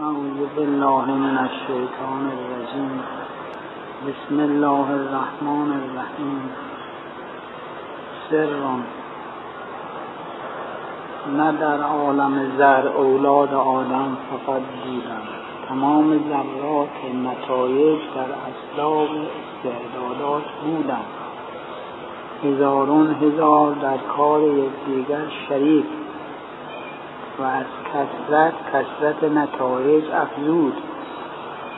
أعوذ بالله من الشیطان الرجیم. بسم الله الرحمن الرحیم. سر نه در عالم زر اولاد آدم فقط بودن تمام ذرات نتایج در اسلاب استعدادات بودند هزارون هزار در کار یکدیگر شریک و از کسرت کسرت نتایج افزود.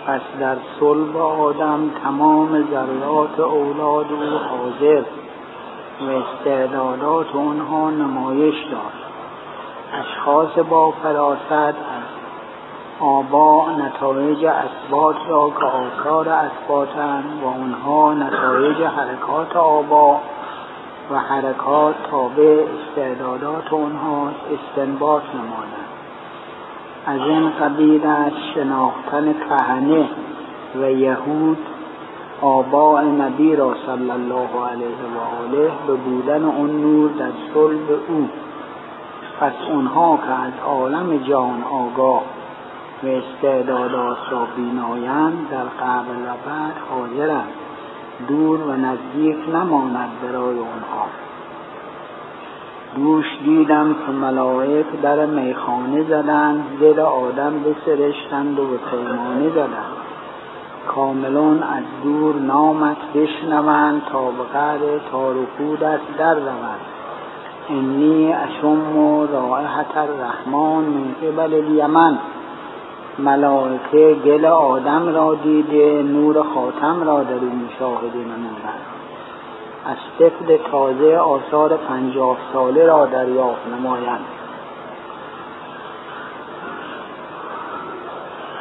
پس در صلب آدم تمام ذرات اولاد او حاضر و استعدادات آنها نمایش داشت اشخاص با فراست از آبا نتایج اثبات را که آثار اثباتند و آنها نتایج حرکات آبا و حرکات تابع استعدادات آنها استنباط نمایند. از این قبیل از شناختن کهنه و یهود آباء نبی را صلی الله علیه و آله به بودن اون نور در صلب او. پس اونها که از عالم جان آگاه و استعدادات را بینایند در قبل و بعد حاضرند. دور و نزدیک نماند برای اونها. دوش دیدم که ملائک در میخانه زدند دل آدم بسرشتند و به پیمانه زدند کاملون از دور نامت بشنوند تا به قدر تارکودت در روند انی اشم و رائحت الرحمن من قبل الیمن. ملائکه گل آدم را دیده نور خاتم را در او مشاهده نمودند از طفل تازه آثار پنجاه ساله را دریافت نمایند.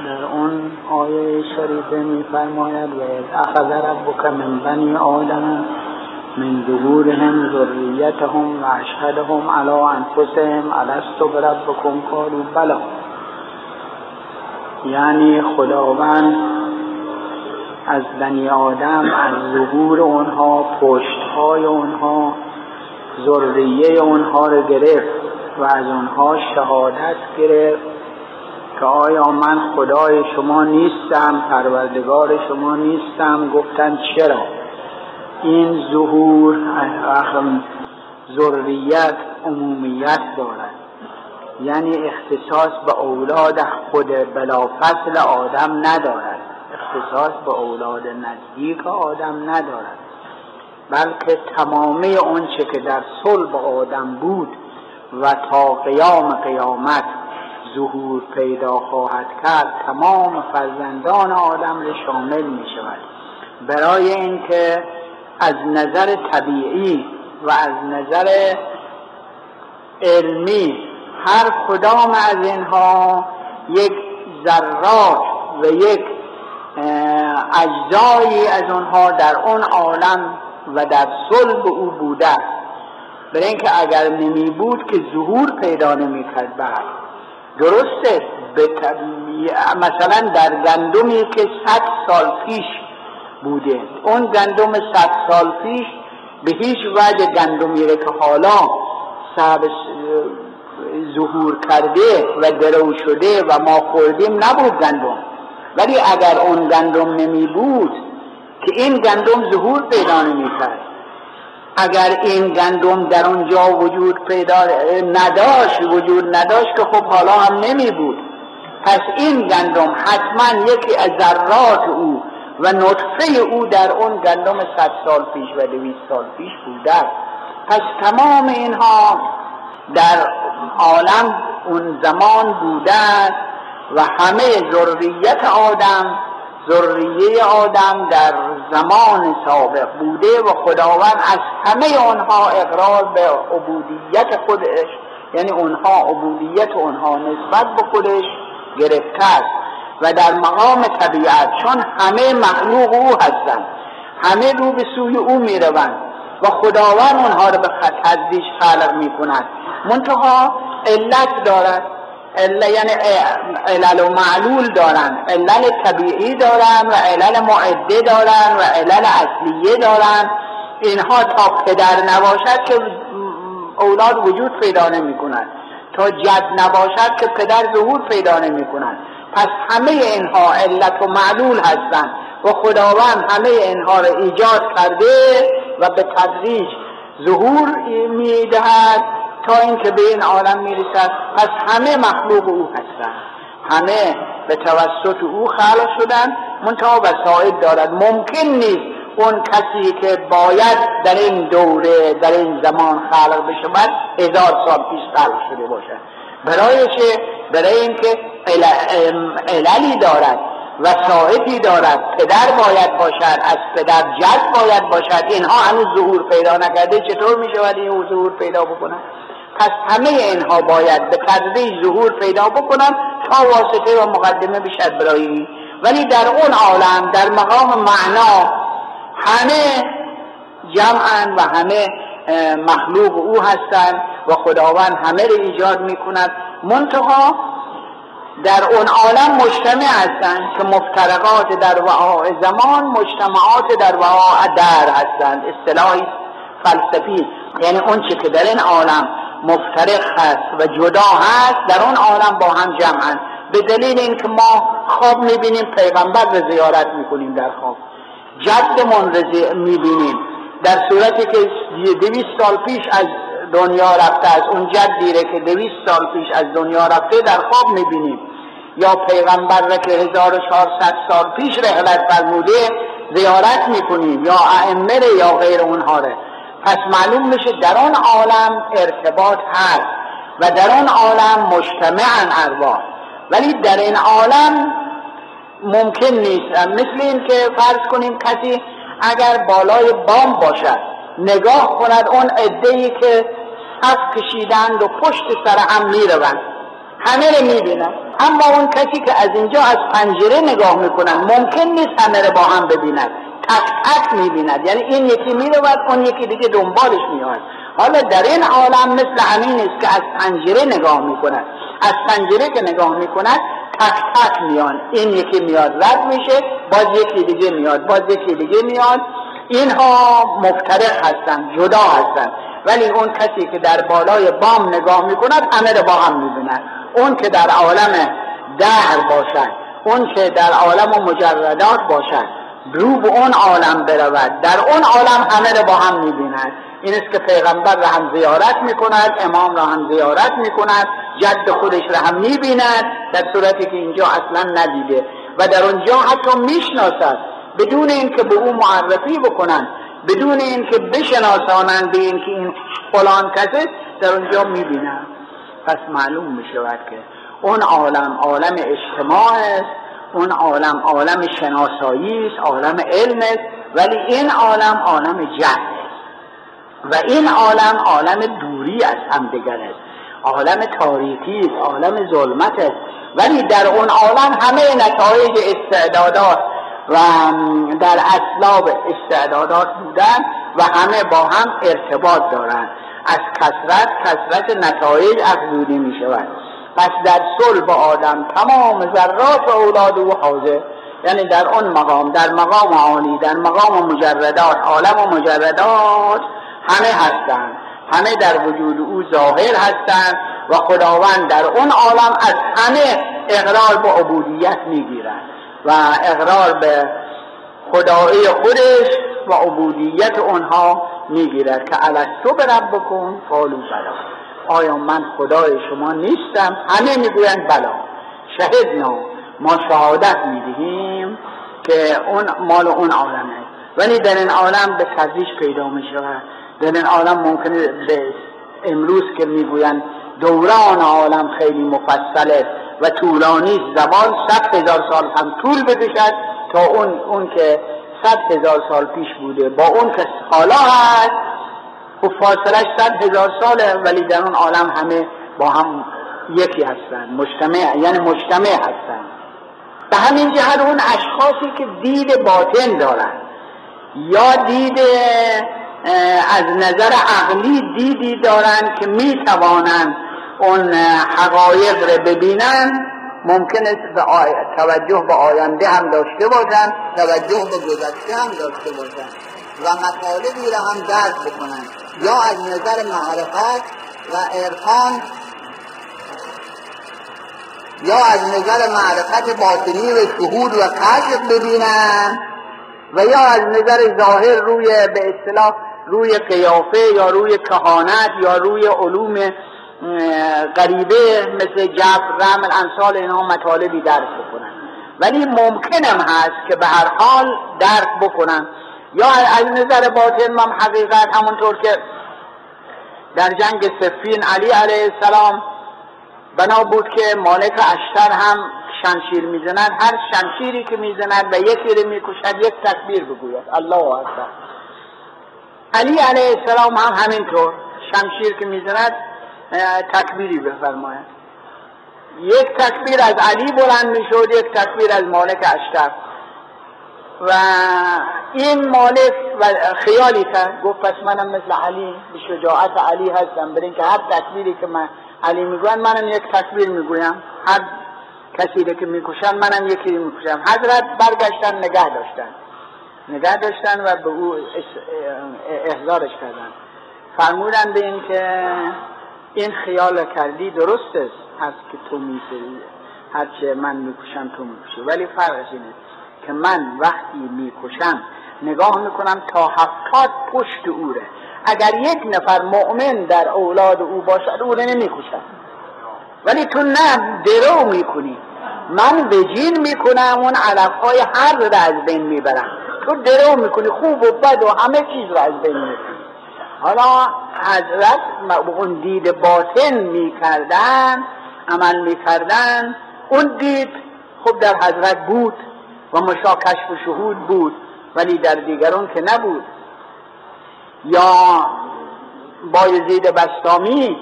در اون آیه شریفه میفرماید و اخذ ربک من بنی آدم من ظهورهم ذریتهم و اشهدهم علی انفسهم الست بربکم؟ قالوا بلی یعنی خداوند از بنی آدم از ظهور اونها پشتهای اونها ذریه اونها رو گرفت و از اونها شهادت گرفت که آیا من خدای شما نیستم پروردگار شما نیستم؟ گفتن چرا؟ این ظهور ذریت عمومیت دارد. یعنی اختصاص به اولاد خود بلافصل آدم ندارد. اختصاص به اولاد نزدیک آدم ندارد بلکه تمامی آنچه که در صلب آدم بود و تا قیام قیامت ظهور پیدا خواهد کرد تمام فرزندان آدم را شامل می شود. برای اینکه از نظر طبیعی و از نظر علمی هر کدام از اینها یک ذرات و یک اجزایی از آنها در اون عالم و در صلب او بوده برای اینکه اگر نمی بود که ظهور پیدا نمی کرد. بعد درسته مثلا در گندمی که صد سال پیش بوده. اون گندم صد سال پیش به هیچ وجه گندمی که حالا ظهور کرده و درو شده و ما خوردیم نبود گندم ولی اگر اون گندم نمی بود که این گندم ظهور پیدا نمی کرد. اگر این گندم در اونجا وجود پیدا نداشت وجود نداشت که خب حالا هم نمی بود. پس این گندم حتما یکی از ذرات او و نطفه او در اون گندم صد سال پیش و دویست سال پیش بوده پس تمام اینها در عالم اون زمان بوده و همه ذریت آدم ذریه آدم در زمان سابق بوده و خداوند از همه آنها اقرار به عبودیت خودش یعنی اونها عبودیت اونها نسبت به خودش گرفته است و در مقام طبیعت چون همه مخلوق او هستند همه رو به سوی او می‌روند و خداوند اونها رو به تدریج خلق می‌کند. منتها علت دارد یعنی علل و معلول دارن علل طبیعی دارن و علل معده دارن و علل اصلیه دارن. اینها تا پدر نباشد که اولاد وجود پیدا نمی کنند تا جد نباشد که پدر ظهور پیدا نمی کنند پس همه اینها علت و معلول هستند و خداوند همه اینها را ایجاد کرده و به تدریج ظهور می‌دهد. تا اینکه به این عالم می‌رسد پس همه مخلوق او هستند. همه به توسط او خلق شدن منتها وسائل دارد. ممکن نیست اون کسی که باید در این دوره در این زمان خلق بشه بعد هزار سال پیش خلق شده باشد. برای چه؟ برای اینکه عللی دارد وسائطی دارد. پدر باید باشد از پدر جد باید باشد. اینها هنوز ظهور پیدا نکرده. چطور می شود این ظهور پیدا بکنن پس همه اینها باید به تدریج ظهور پیدا بکنن تا واسطه و مقدمه بشد برای ولی در اون عالم در مقام معنا همه جمعن و همه مخلوق او هستند و خداوند همه رو ایجاد می کند منتها در اون عالم مجتمع هستند که مفترقات در وعاء زمان مجتمعات در وعاء در هستند اصطلاحی فلسفی یعنی اون چی که در این عالم مفترق هست و جدا هست در اون عالم با هم جمعن به دلیل اینکه ما خواب می‌بینیم پیغمبر رو زیارت می‌کنیم در خواب. جدمون رو می‌بینیم. در صورتی که دویست سال پیش از دنیا رفته از اون جدی که دویست سال پیش از دنیا رفته در خواب می‌بینیم. یا پیغمبر را که 1400 سال پیش رحلت فرموده زیارت می‌کنیم. یا ائمه یا غیر اونها را. پس معلوم میشه در آن عالم ارتباط هست و در آن عالم مجتمعن ارواح. ولی در این عالم ممکن نیست. مثل این که فرض کنیم کسی اگر بالای بام باشد نگاه کند اون ای که صف کشیدند و پشت سر هم می‌روند. همه رو می‌بینن. اما اون کسی که از اینجا از پنجره نگاه می‌کنن ممکن نیست همه رو با هم ببیند تک تک می‌بیند. یعنی این یکی می‌رود اون یکی دیگه دنبالش میاد حالا در این عالم مثل همین است که از پنجره نگاه می‌کند. از پنجره که نگاه می‌کند تک تک میان این یکی میاد رد میشه باز یکی دیگه میاد باز یکی دیگه میاد اینها مفترق هستند جدا هستند. ولی اون کسی که در بالای بام نگاه می‌کند همه رو با هم می‌بیند. اون که در عالم دهر باشد اون که در عالم مجردات باشد. رو به اون عالم برود. در اون عالم همه رو با هم می‌بیند. این است که پیغمبر را هم زیارت می‌کند امام را هم زیارت می‌کند جد خودش را هم می‌بیند در صورتی که اینجا اصلا ندیده. و در اونجا حتی می‌شناسد. بدون اینکه به او معرفی بکنند بدون اینکه بشناسانند به اینکه این فلان کسی در اونجا می‌بینند پس معلوم می‌شود که اون عالم عالم اجتماع است. اون عالم عالم شناسایی است عالم علم است ولی این عالم عالم جهل است و این عالم عالم دوری از همدیگر است عالم تاریکی است عالم ظلمت است ولی در اون عالم همه نتایج استعدادات و در اسلاب استعدادات بودن و همه با هم ارتباط دارند از کسرت کسرت نتایج افزوده می شود پس در صلب آدم تمام ذرات اولاد و حاضر. یعنی در اون مقام در مقام عالی در مقام مجردات عالم و مجردات همه هستند همه در وجود او ظاهر هستند و خداوند در اون عالم از همه اقرار به عبودیت می‌گیرد و اقرار به خدایی خودش و عبودیت اونها می‌گیرد که الستو به رب بکن بلا. آیا من خدای شما نیستم؟ همه می‌گویند بلا. شهدنا ما شهادت می‌دهیم که اون مال اون عالمه. ولی در این عالم به تدریج پیدا می شود در این عالم ممکنه به امروز که می‌گویند دوران عالم خیلی مفصله و طولانی زمان صد هزار سال هم طول بکشد تا اون, اون که صد هزار سال پیش بوده با اون که حالا هست خب فاصلش صد هزار ساله ولی در اون عالم همه با هم یکی هستن مجتمع یعنی مجتمع هستن. به همین جهت اون اشخاصی که دید باطن دارن یا دید از نظر عقلی دیدی دارن که می توانند اون حقایق رو ببینن ممکن است به توجه به آینده هم داشته باشن توجه به گذشته هم داشته باشن. و مطالبی را هم درک بکنن یا از نظر معرفت و ارفان یا از نظر معرفت باطنی و شهود و قصد ببینن و یا از نظر ظاهر روی به اصطلاح روی قیافه یا روی کهانت یا روی علوم غریبه مثل جبر رمل امثال اینها مطالبی درک بکنن ولی ممکنم هست که به هر حال درک بکنن یا از نظر باطن هم حقیقت همونطور که در جنگ سفین علی علیه السلام بنا بود که مالک اشتر هم شمشیر می‌زند هر شمشیری که می‌زند و یکی رو می‌کشد یک تکبیر بگوید. الله اکبر. علی علیه السلام هم همینطور شمشیر که می‌زند تکبیری بفرماید. یک تکبیر از علی بلند می‌شد یک تکبیر از مالک اشتر. و این مالک و خیالی کرد گفت پس منم مثل علی به شجاعت علی هستم برین که هر تکبیری که من علی می‌گوین منم یک تکبیر می‌گویم. هر کسی که می‌کشن منم یکی می‌کشم. حضرت برگشتن نگه داشتن. نگه داشتن و به او احضارش کردن. فرمودن به این که این خیال کردی درست است هست که تو میسری. هرچه من می‌کشم تو می‌کشی. ولی فرقش اینه که من وقتی می‌کشم نگاه می‌کنم تا هفتاد پشت اوره. اگر یک نفر مؤمن در اولاد او باشد او نمی‌کشد. ولی تو نه درو می‌کنی. من به جین می‌کنم اون علف های هر رو از بین می‌برم. تو درو می‌کنی خوب و بد و همه چیز رو از بین می‌برم. حالا حضرت اون دید باطن می‌کردن عمل می‌کردن اون دید خب در حضرت بود. و مشاکش و شهود بود ولی در دیگران که نبود. یا بایزید بستامی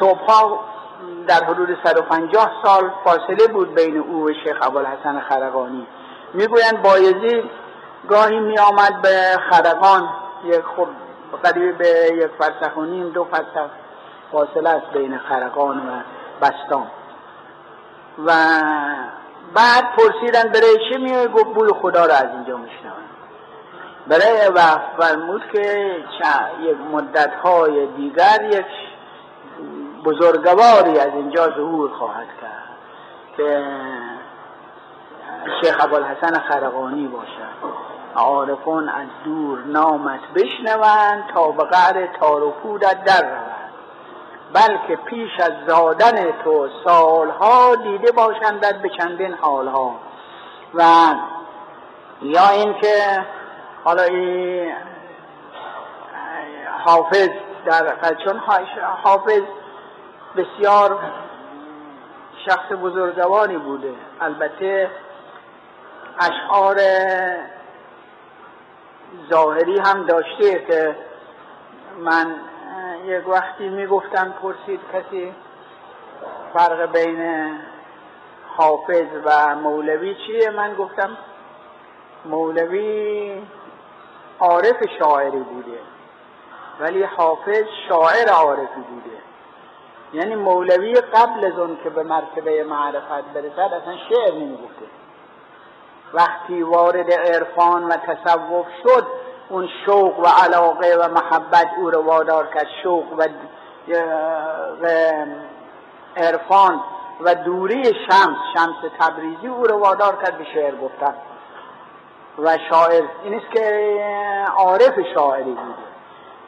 صبحها در حدود 150 سال فاصله بود بین او و شیخ ابوالحسن خرقانی. می‌گویند بایزید گاهی می آمد به خرقان یک خب قریب به یک فرسخ نیم دو فرسخ فاصله است بین خرقان و بستان. و بعد پرسیدن برای چه میای؟ گفت بوی خدا رو از اینجا میشنم برای و فرمود که یک مدت های دیگر یک بزرگواری از اینجا ظهور خواهد کرد که شیخ ابوالحسن خرقانی باشد. عارفون از دور نامت بشنوند تا به قعر تار پودت در روند بلکه پیش از زادن تو سالها دیده باشندت به چندین حالها. و یا اینکه حالا این حافظ در چون حافظ بسیار شخص بزرگواری بوده. البته اشعار ظاهری هم داشته که من یک وقتی می‌گفتم پرسید کسی فرق بین حافظ و مولوی چیه؟ من گفتم مولوی عارف شاعری بوده ولی حافظ شاعر عارفی بوده یعنی مولوی قبل از اون که به مرتبه معرفت برسد اصلا شعر نمی‌گفته. وقتی وارد عرفان و تصوف شد اون شوق و علاقه و محبت او رو وادار کرد. شوق و عرفان و دوری شمس شمس تبریزی او رو وادار کرد به شعر گفتن. و شاعر این است که عارف شاعری بوده.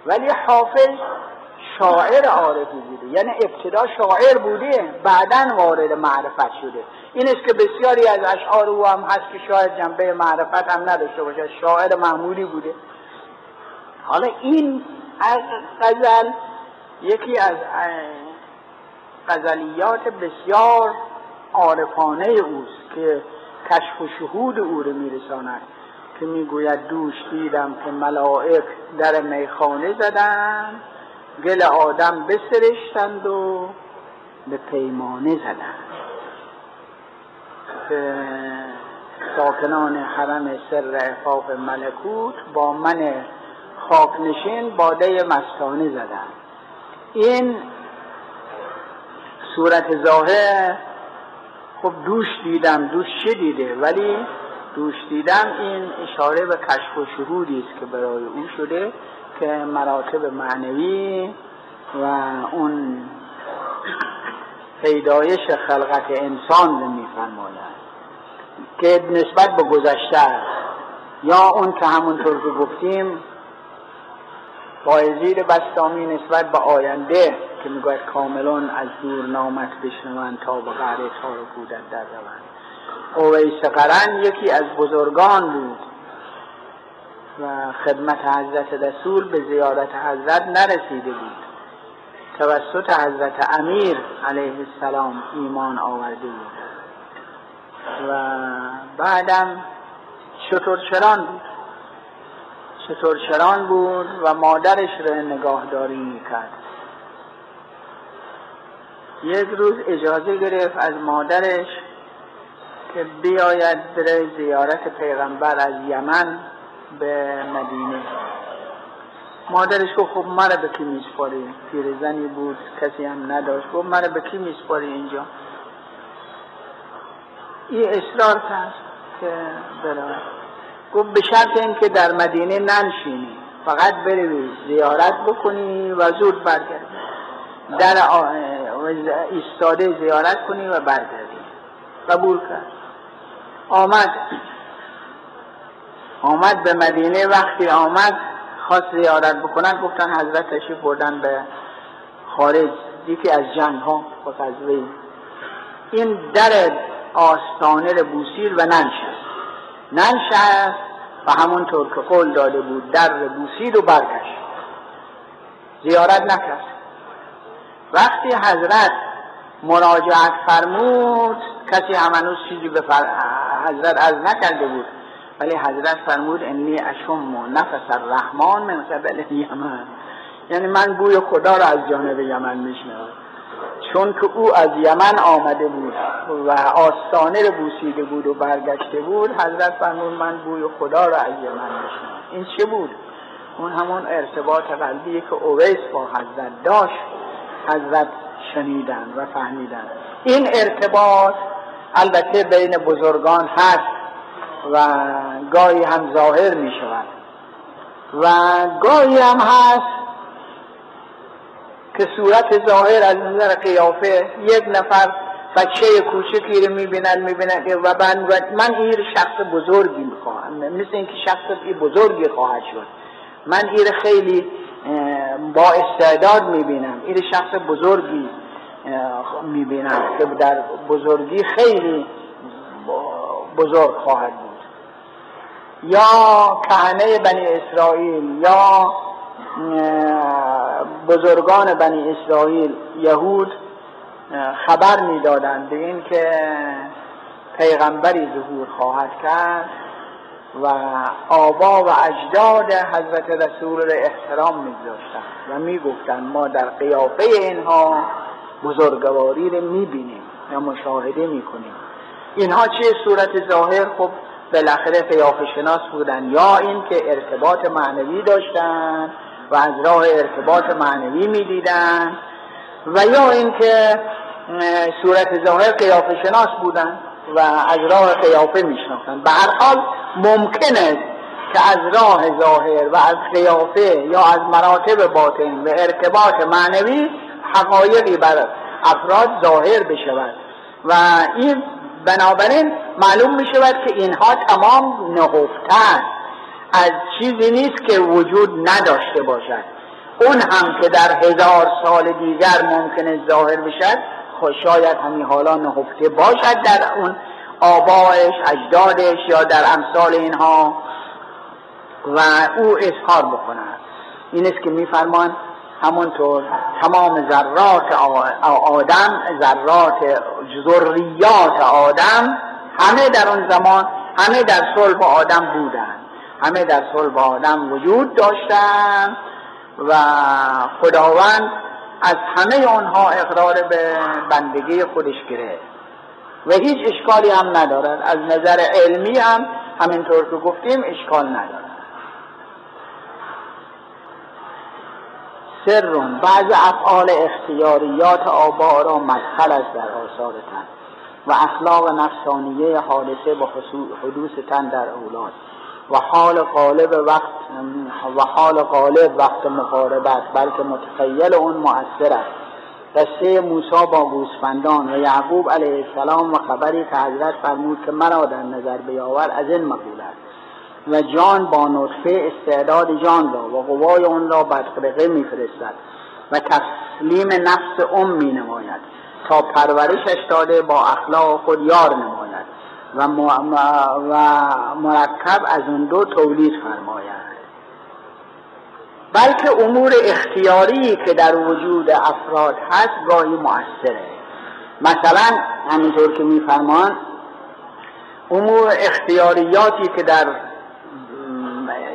ولی حافظ شاعر عارفی بوده. یعنی ابتدا شاعر بوده بعدا وارد معرفت شده. این است که بسیاری از اشعار او هم هست که شاید جنبه معرفت هم نداشته باشه شاعر معمولی بوده. حالا این از غزل یکی از غزلیات بسیار عارفانه اوست که کشف و شهود او رو میرساند که می‌گوید دوش دیدم که ملائک در میخانه زدن گل آدم بسرشتند و به پیمانه زدند. که ساکنان حرم سر ملکوت با من خاکنشین باده مستانه زدن این صورت ظاهر خب دوش دیدم دوش چه دیده؟ ولی دوش دیدم این اشاره به کشف و شهودی است که برای او شده. که مراتب معنوی و اون پیدایش خلقت انسان رو میفرماید که نسبت به گذشته یا اون که همونطور که گفتیم بایزید بستامی نسبت به آینده که می‌گوید کاملان از دور نامت بشنوند تا به قهر تار و در روند. اویس یکی از بزرگان بود. و خدمت حضرت رسول به زیارت حضرت نرسیده بود. توسط حضرت امیر علیه السلام ایمان آورده بود. و بعدم شترچران بود؟ شترچران بود و مادرش را نگاهداری می‌کرد. یک روز اجازه گرفت از مادرش که بیاید بره زیارت پیغمبر از یمن به مدینه. مادرش گفت خب مرا به کی میسپاری؟ پیرزنی بود کسی هم نداشت. گفت مرا به کی میسپاری اینجا؟ این اصرار کرد که برای گفت به شرط اینکه در مدینه ننشینی. فقط بروی زیارت بکنی و زود برگردی. در ایستاده زیارت کنی و برگردی. قبول کرد. آمد. آمد به مدینه وقتی آمد خواست زیارت بکنن گفتن حضرت تشریف بردن به خارج یکی از جنگ ها غزوه این در آستانه رو بوسید و ننشست ننشست و همونطور که قول داده بود در بوسید و برگشت. زیارت نکرد. وقتی حضرت مراجعت فرمود کسی همانوز چیزی به حضرت از نکرده بود. ولی حضرت فرمود انی اشم نفس الرحمن من قبل یمن. یعنی من بوی خدا را از جانب یمن میشنوم. چون که او از یمن آمده بود و آستانه رو بوسیده بود و برگشته بود حضرت فرمود من بوی خدا را از یمن میشنوم. این چه بود؟ اون همون ارتباط قلبی که اویس با حضرت داشت حضرت شنیدن و فهمیدن. این ارتباط البته بین بزرگان هست. و گاهی هم ظاهر می شود. و گاهی هم هست که صورت ظاهر از نظر قیافه یک نفر بچه کوچکی رو می‌بینن می‌بینن و بعد من این شخص بزرگی می‌خواهم. مثل اینکه شخص بزرگی خواهد شد. من این خیلی با استعداد می‌بینم. این شخص بزرگی می‌بینم که در بزرگی خیلی بزرگ خواهد بود. یا کهنه بنی اسرائیل یا بزرگان بنی اسرائیل یهود خبر می‌دادند به این که پیغمبری ظهور خواهد کرد و آبا و اجداد حضرت رسول را احترام میگذاشتند و می‌گفتند ما در قیافه اینها بزرگواری رو می‌بینیم یا مشاهده می‌کنیم. اینها چه صورت ظاهر. خب بالاخره قیافه شناس بودن. یا اینکه ارتباط معنوی داشتن و از راه ارتباط معنوی می‌دیدن و یا اینکه صورت ظاهر قیافه شناس بودن و از راه قیافه میشناختن. به هر حال ممکن است که از راه ظاهر و از قیافه یا از مراتب باطن و ارتباط معنوی حقایقی بر افراد ظاهر بشود. و این بنابراین معلوم می شود که اینها تمام نهفتن. از چیزی نیست که وجود نداشته باشد. اون هم که در هزار سال دیگر ممکنه ظاهر بشد خب شاید همین حالا نهفته باشد در اون آبایش اجدادش یا در امثال اینها. و او اظهار بکند. این است که میفرمان همونطور تمام ذرات آدم ذرات ذریات آدم همه در اون زمان همه در صلب آدم بودند همه در صلب آدم وجود داشتند و خداوند از همه آنها اقرار به بندگی خودش گرفت. و هیچ اشکالی هم ندارد. از نظر علمی هم همینطور که گفتیم اشکال ندارد. سرون بعض افعال اختیاریات آبا را مدخل است در آثار تن و اخلاق نفسانیه حادثه و حدوث تن در اولاد. و حال غالب وقت و حال غالب وقت مقاربت بلکه متخیل اون مؤثر است. قصه موسی با گوسفندان و یعقوب علیه السلام و خبری که حضرت فرمود که مرا در نظر بیاور از این مقول است. و جان با نطفه استعداد جان را و قوای آن را بدخلقه میفرستد و تسلیم نفس ام می نماید تا پرورشش داده با اخلاق خود یار نماید و, و مرکب از اون دو تولید فرماید. بلکه امور اختیاری که در وجود افراد هست گاهی مؤثره مثلا همینطور که میفرمان امور اختیاریاتی که در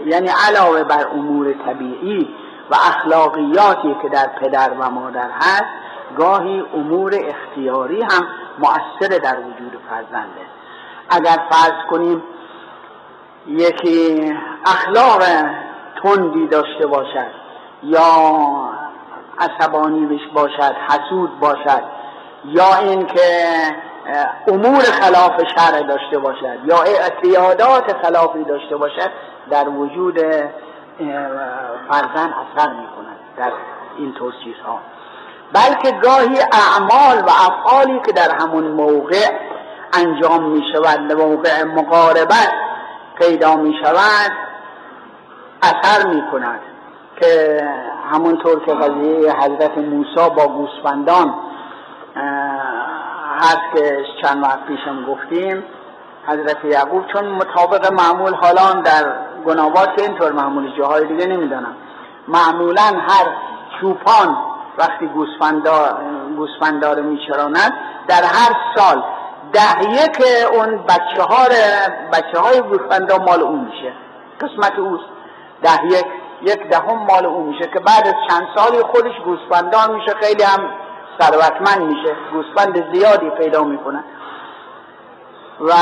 یعنی علاوه بر امور طبیعی و اخلاقیاتی که در پدر و مادر هست گاهی امور اختیاری هم مؤثر در وجود فرزنده. اگر فرض کنیم یکی اخلاق تندی داشته باشد یا عصبانی باشد حسود باشد یا اینکه امور خلاف شرع داشته باشد یا اعتیادات خلافی داشته باشد در وجود فرزن اثر می کند در این طور چیزها بلکه گاهی اعمال و افعالی که در همون موقع انجام می شود موقع مقاربت پیدا می شود اثر می کند که همونطور که قضیه حضرت موسی با گوسفندان هست که چند وقت پیشم گفتیم حضرت یعقوب چون مطابق معمول حالا در گنابات که اینطور معمول جاهای دیگه نمی‌دانم. معمولا هر چوپان وقتی گوسفندار میچراند در هر سال ده یک اون بچه, ها بچه های گوسفندا مال اون میشه. قسمت اوست. ده یک یک دهم مال اون میشه که بعد از چند سالی خودش گوسفندان میشه خیلی هم ثروتمند میشه گوسفند زیادی پیدا می‌کنه. و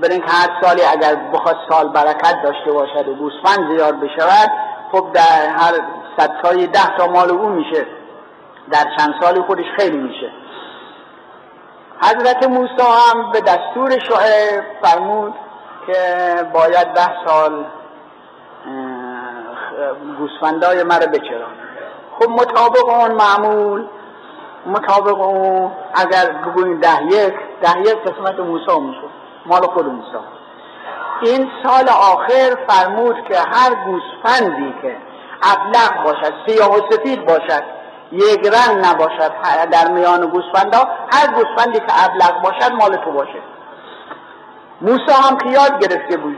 برای هر سالی اگر بخواد سال برکت داشته باشد و گوسفند زیاد بشود خب در هر صد ده تا مال او میشه. در چند سالی خودش خیلی میشه. حضرت موسی هم به دستور شعب فرمود که باید ده سال گوسفندای مرا بچران خب مطابق اون معمول مطابق اون اگر بگوین ده یک ده یک قسمت موسی میشه مال خود موسی. این سال آخر فرمود که هر گوسفندی که ابلغ باشد سیاه و سفید باشد یک رنگ نباشد در میان گوسفندا هر گوسفندی که ابلغ باشد مال تو باشه. موسی هم که یاد گرفته بود.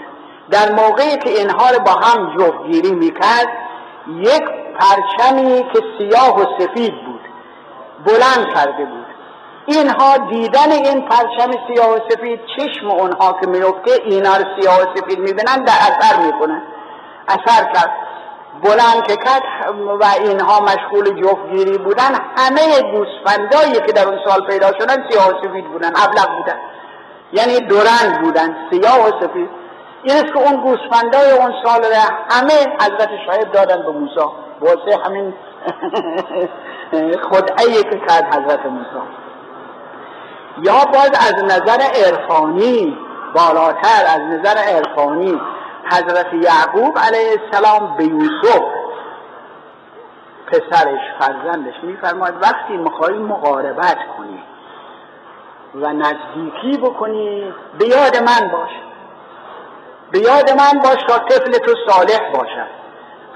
در موقعی که اینها رو با هم جفتگیری می‌کرد یک پرچمی که سیاه و سفید بود بلند کرده بود. اینها دیدن این پرچم سیاه و سفید چشم اونها که میفته اینا رو سیاه و سفید می‌بینن در اثر می‌کنن. اثر کرد. بلند که کرد و اینها مشغول جفتگیری بودن همه گوسفندایی که در اون سال پیدا شدن سیاه و سفید بودن ابلغ بودن. یعنی دورنگ بودن سیاه و سفید. این است که اون گوسفندای اون سال همه حضرت شاید دادن به موسی. واسه همین خدعه که کرد حضرت موسی. یا باز از نظر عرفانی بالاتر از نظر عرفانی حضرت یعقوب علیه السلام به یوسف پسرش فرزندش میفرماید وقتی میخوایی مقاربت کنی و نزدیکی بکنی به یاد من باش. به یاد من باش تا طفل تو صالح باشد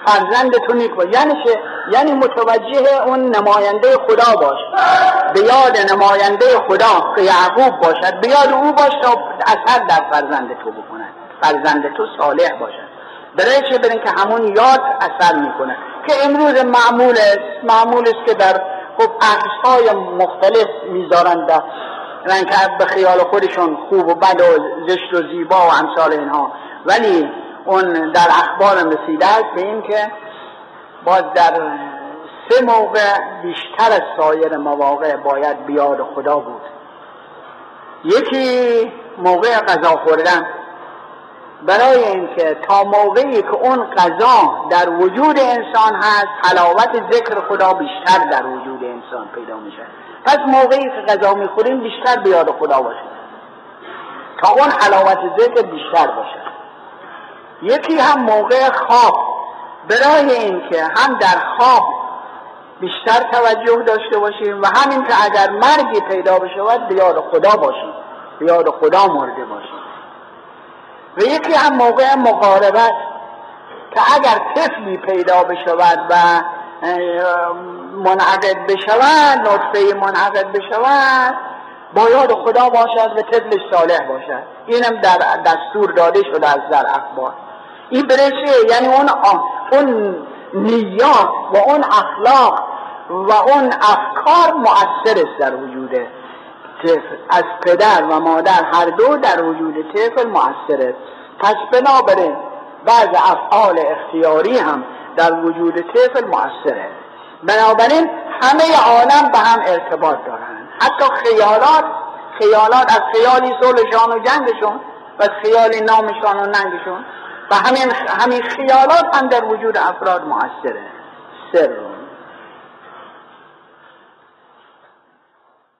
فرزند تو نیک یعنی چه؟ یعنی متوجه اون نماینده خدا باش. به یاد نماینده خدا که یعقوب باشد به یاد او باش تا اثر در فرزند تو بکند فرزند تو صالح باشد برای چه؟ برین که همون یاد اثر می‌کنه. که امروز معمول است معمول است که در خب های مختلف می‌ذارند در رنگ به خیال خودشون خوب و بد و زشت و زیبا و امثال اینها. ولی اون در اخبار رسیده است به این که باز در سه موقع بیشتر از سایر مواقع باید بیاد خدا بود. یکی موقع غذا خوردن. برای اینکه تا موقعی که اون غذا در وجود انسان هست حلاوت ذکر خدا بیشتر در وجود انسان پیدا میشه. پس موقعی که غذا می‌خوریم بیشتر بیاد خدا باشه. تا اون حلاوت ذکر بیشتر باشه. یکی هم موقع خواب. برای اینکه هم در خواب بیشتر توجه داشته باشیم و همین که اگر مرگی پیدا بشود به یاد خدا باشیم. به یاد خدا مرده باشیم. و یکی هم موقع مقاربت که اگر طفلی پیدا بشود و منعقد بشود نطفه منعقد بشود با یاد خدا باشد و طفلش صالح باشد. اینم در دستور داده شده از در اخبار. این برشه یعنی اون اون نیات و اون اخلاق و اون افکار مؤثر در وجود طفل. از پدر و مادر هر دو در وجود طفل مؤثر است پس بنابراین بعض افعال اختیاری هم در وجود طفل مؤثره. بنابراین همه عالم به هم ارتباط دارند حتی خیالات خیالات از خیالی صلحشان و جنگشون و از خیالی نامشان و ننگشون و همین همین خیالات هم در وجود افراد مؤثره سر.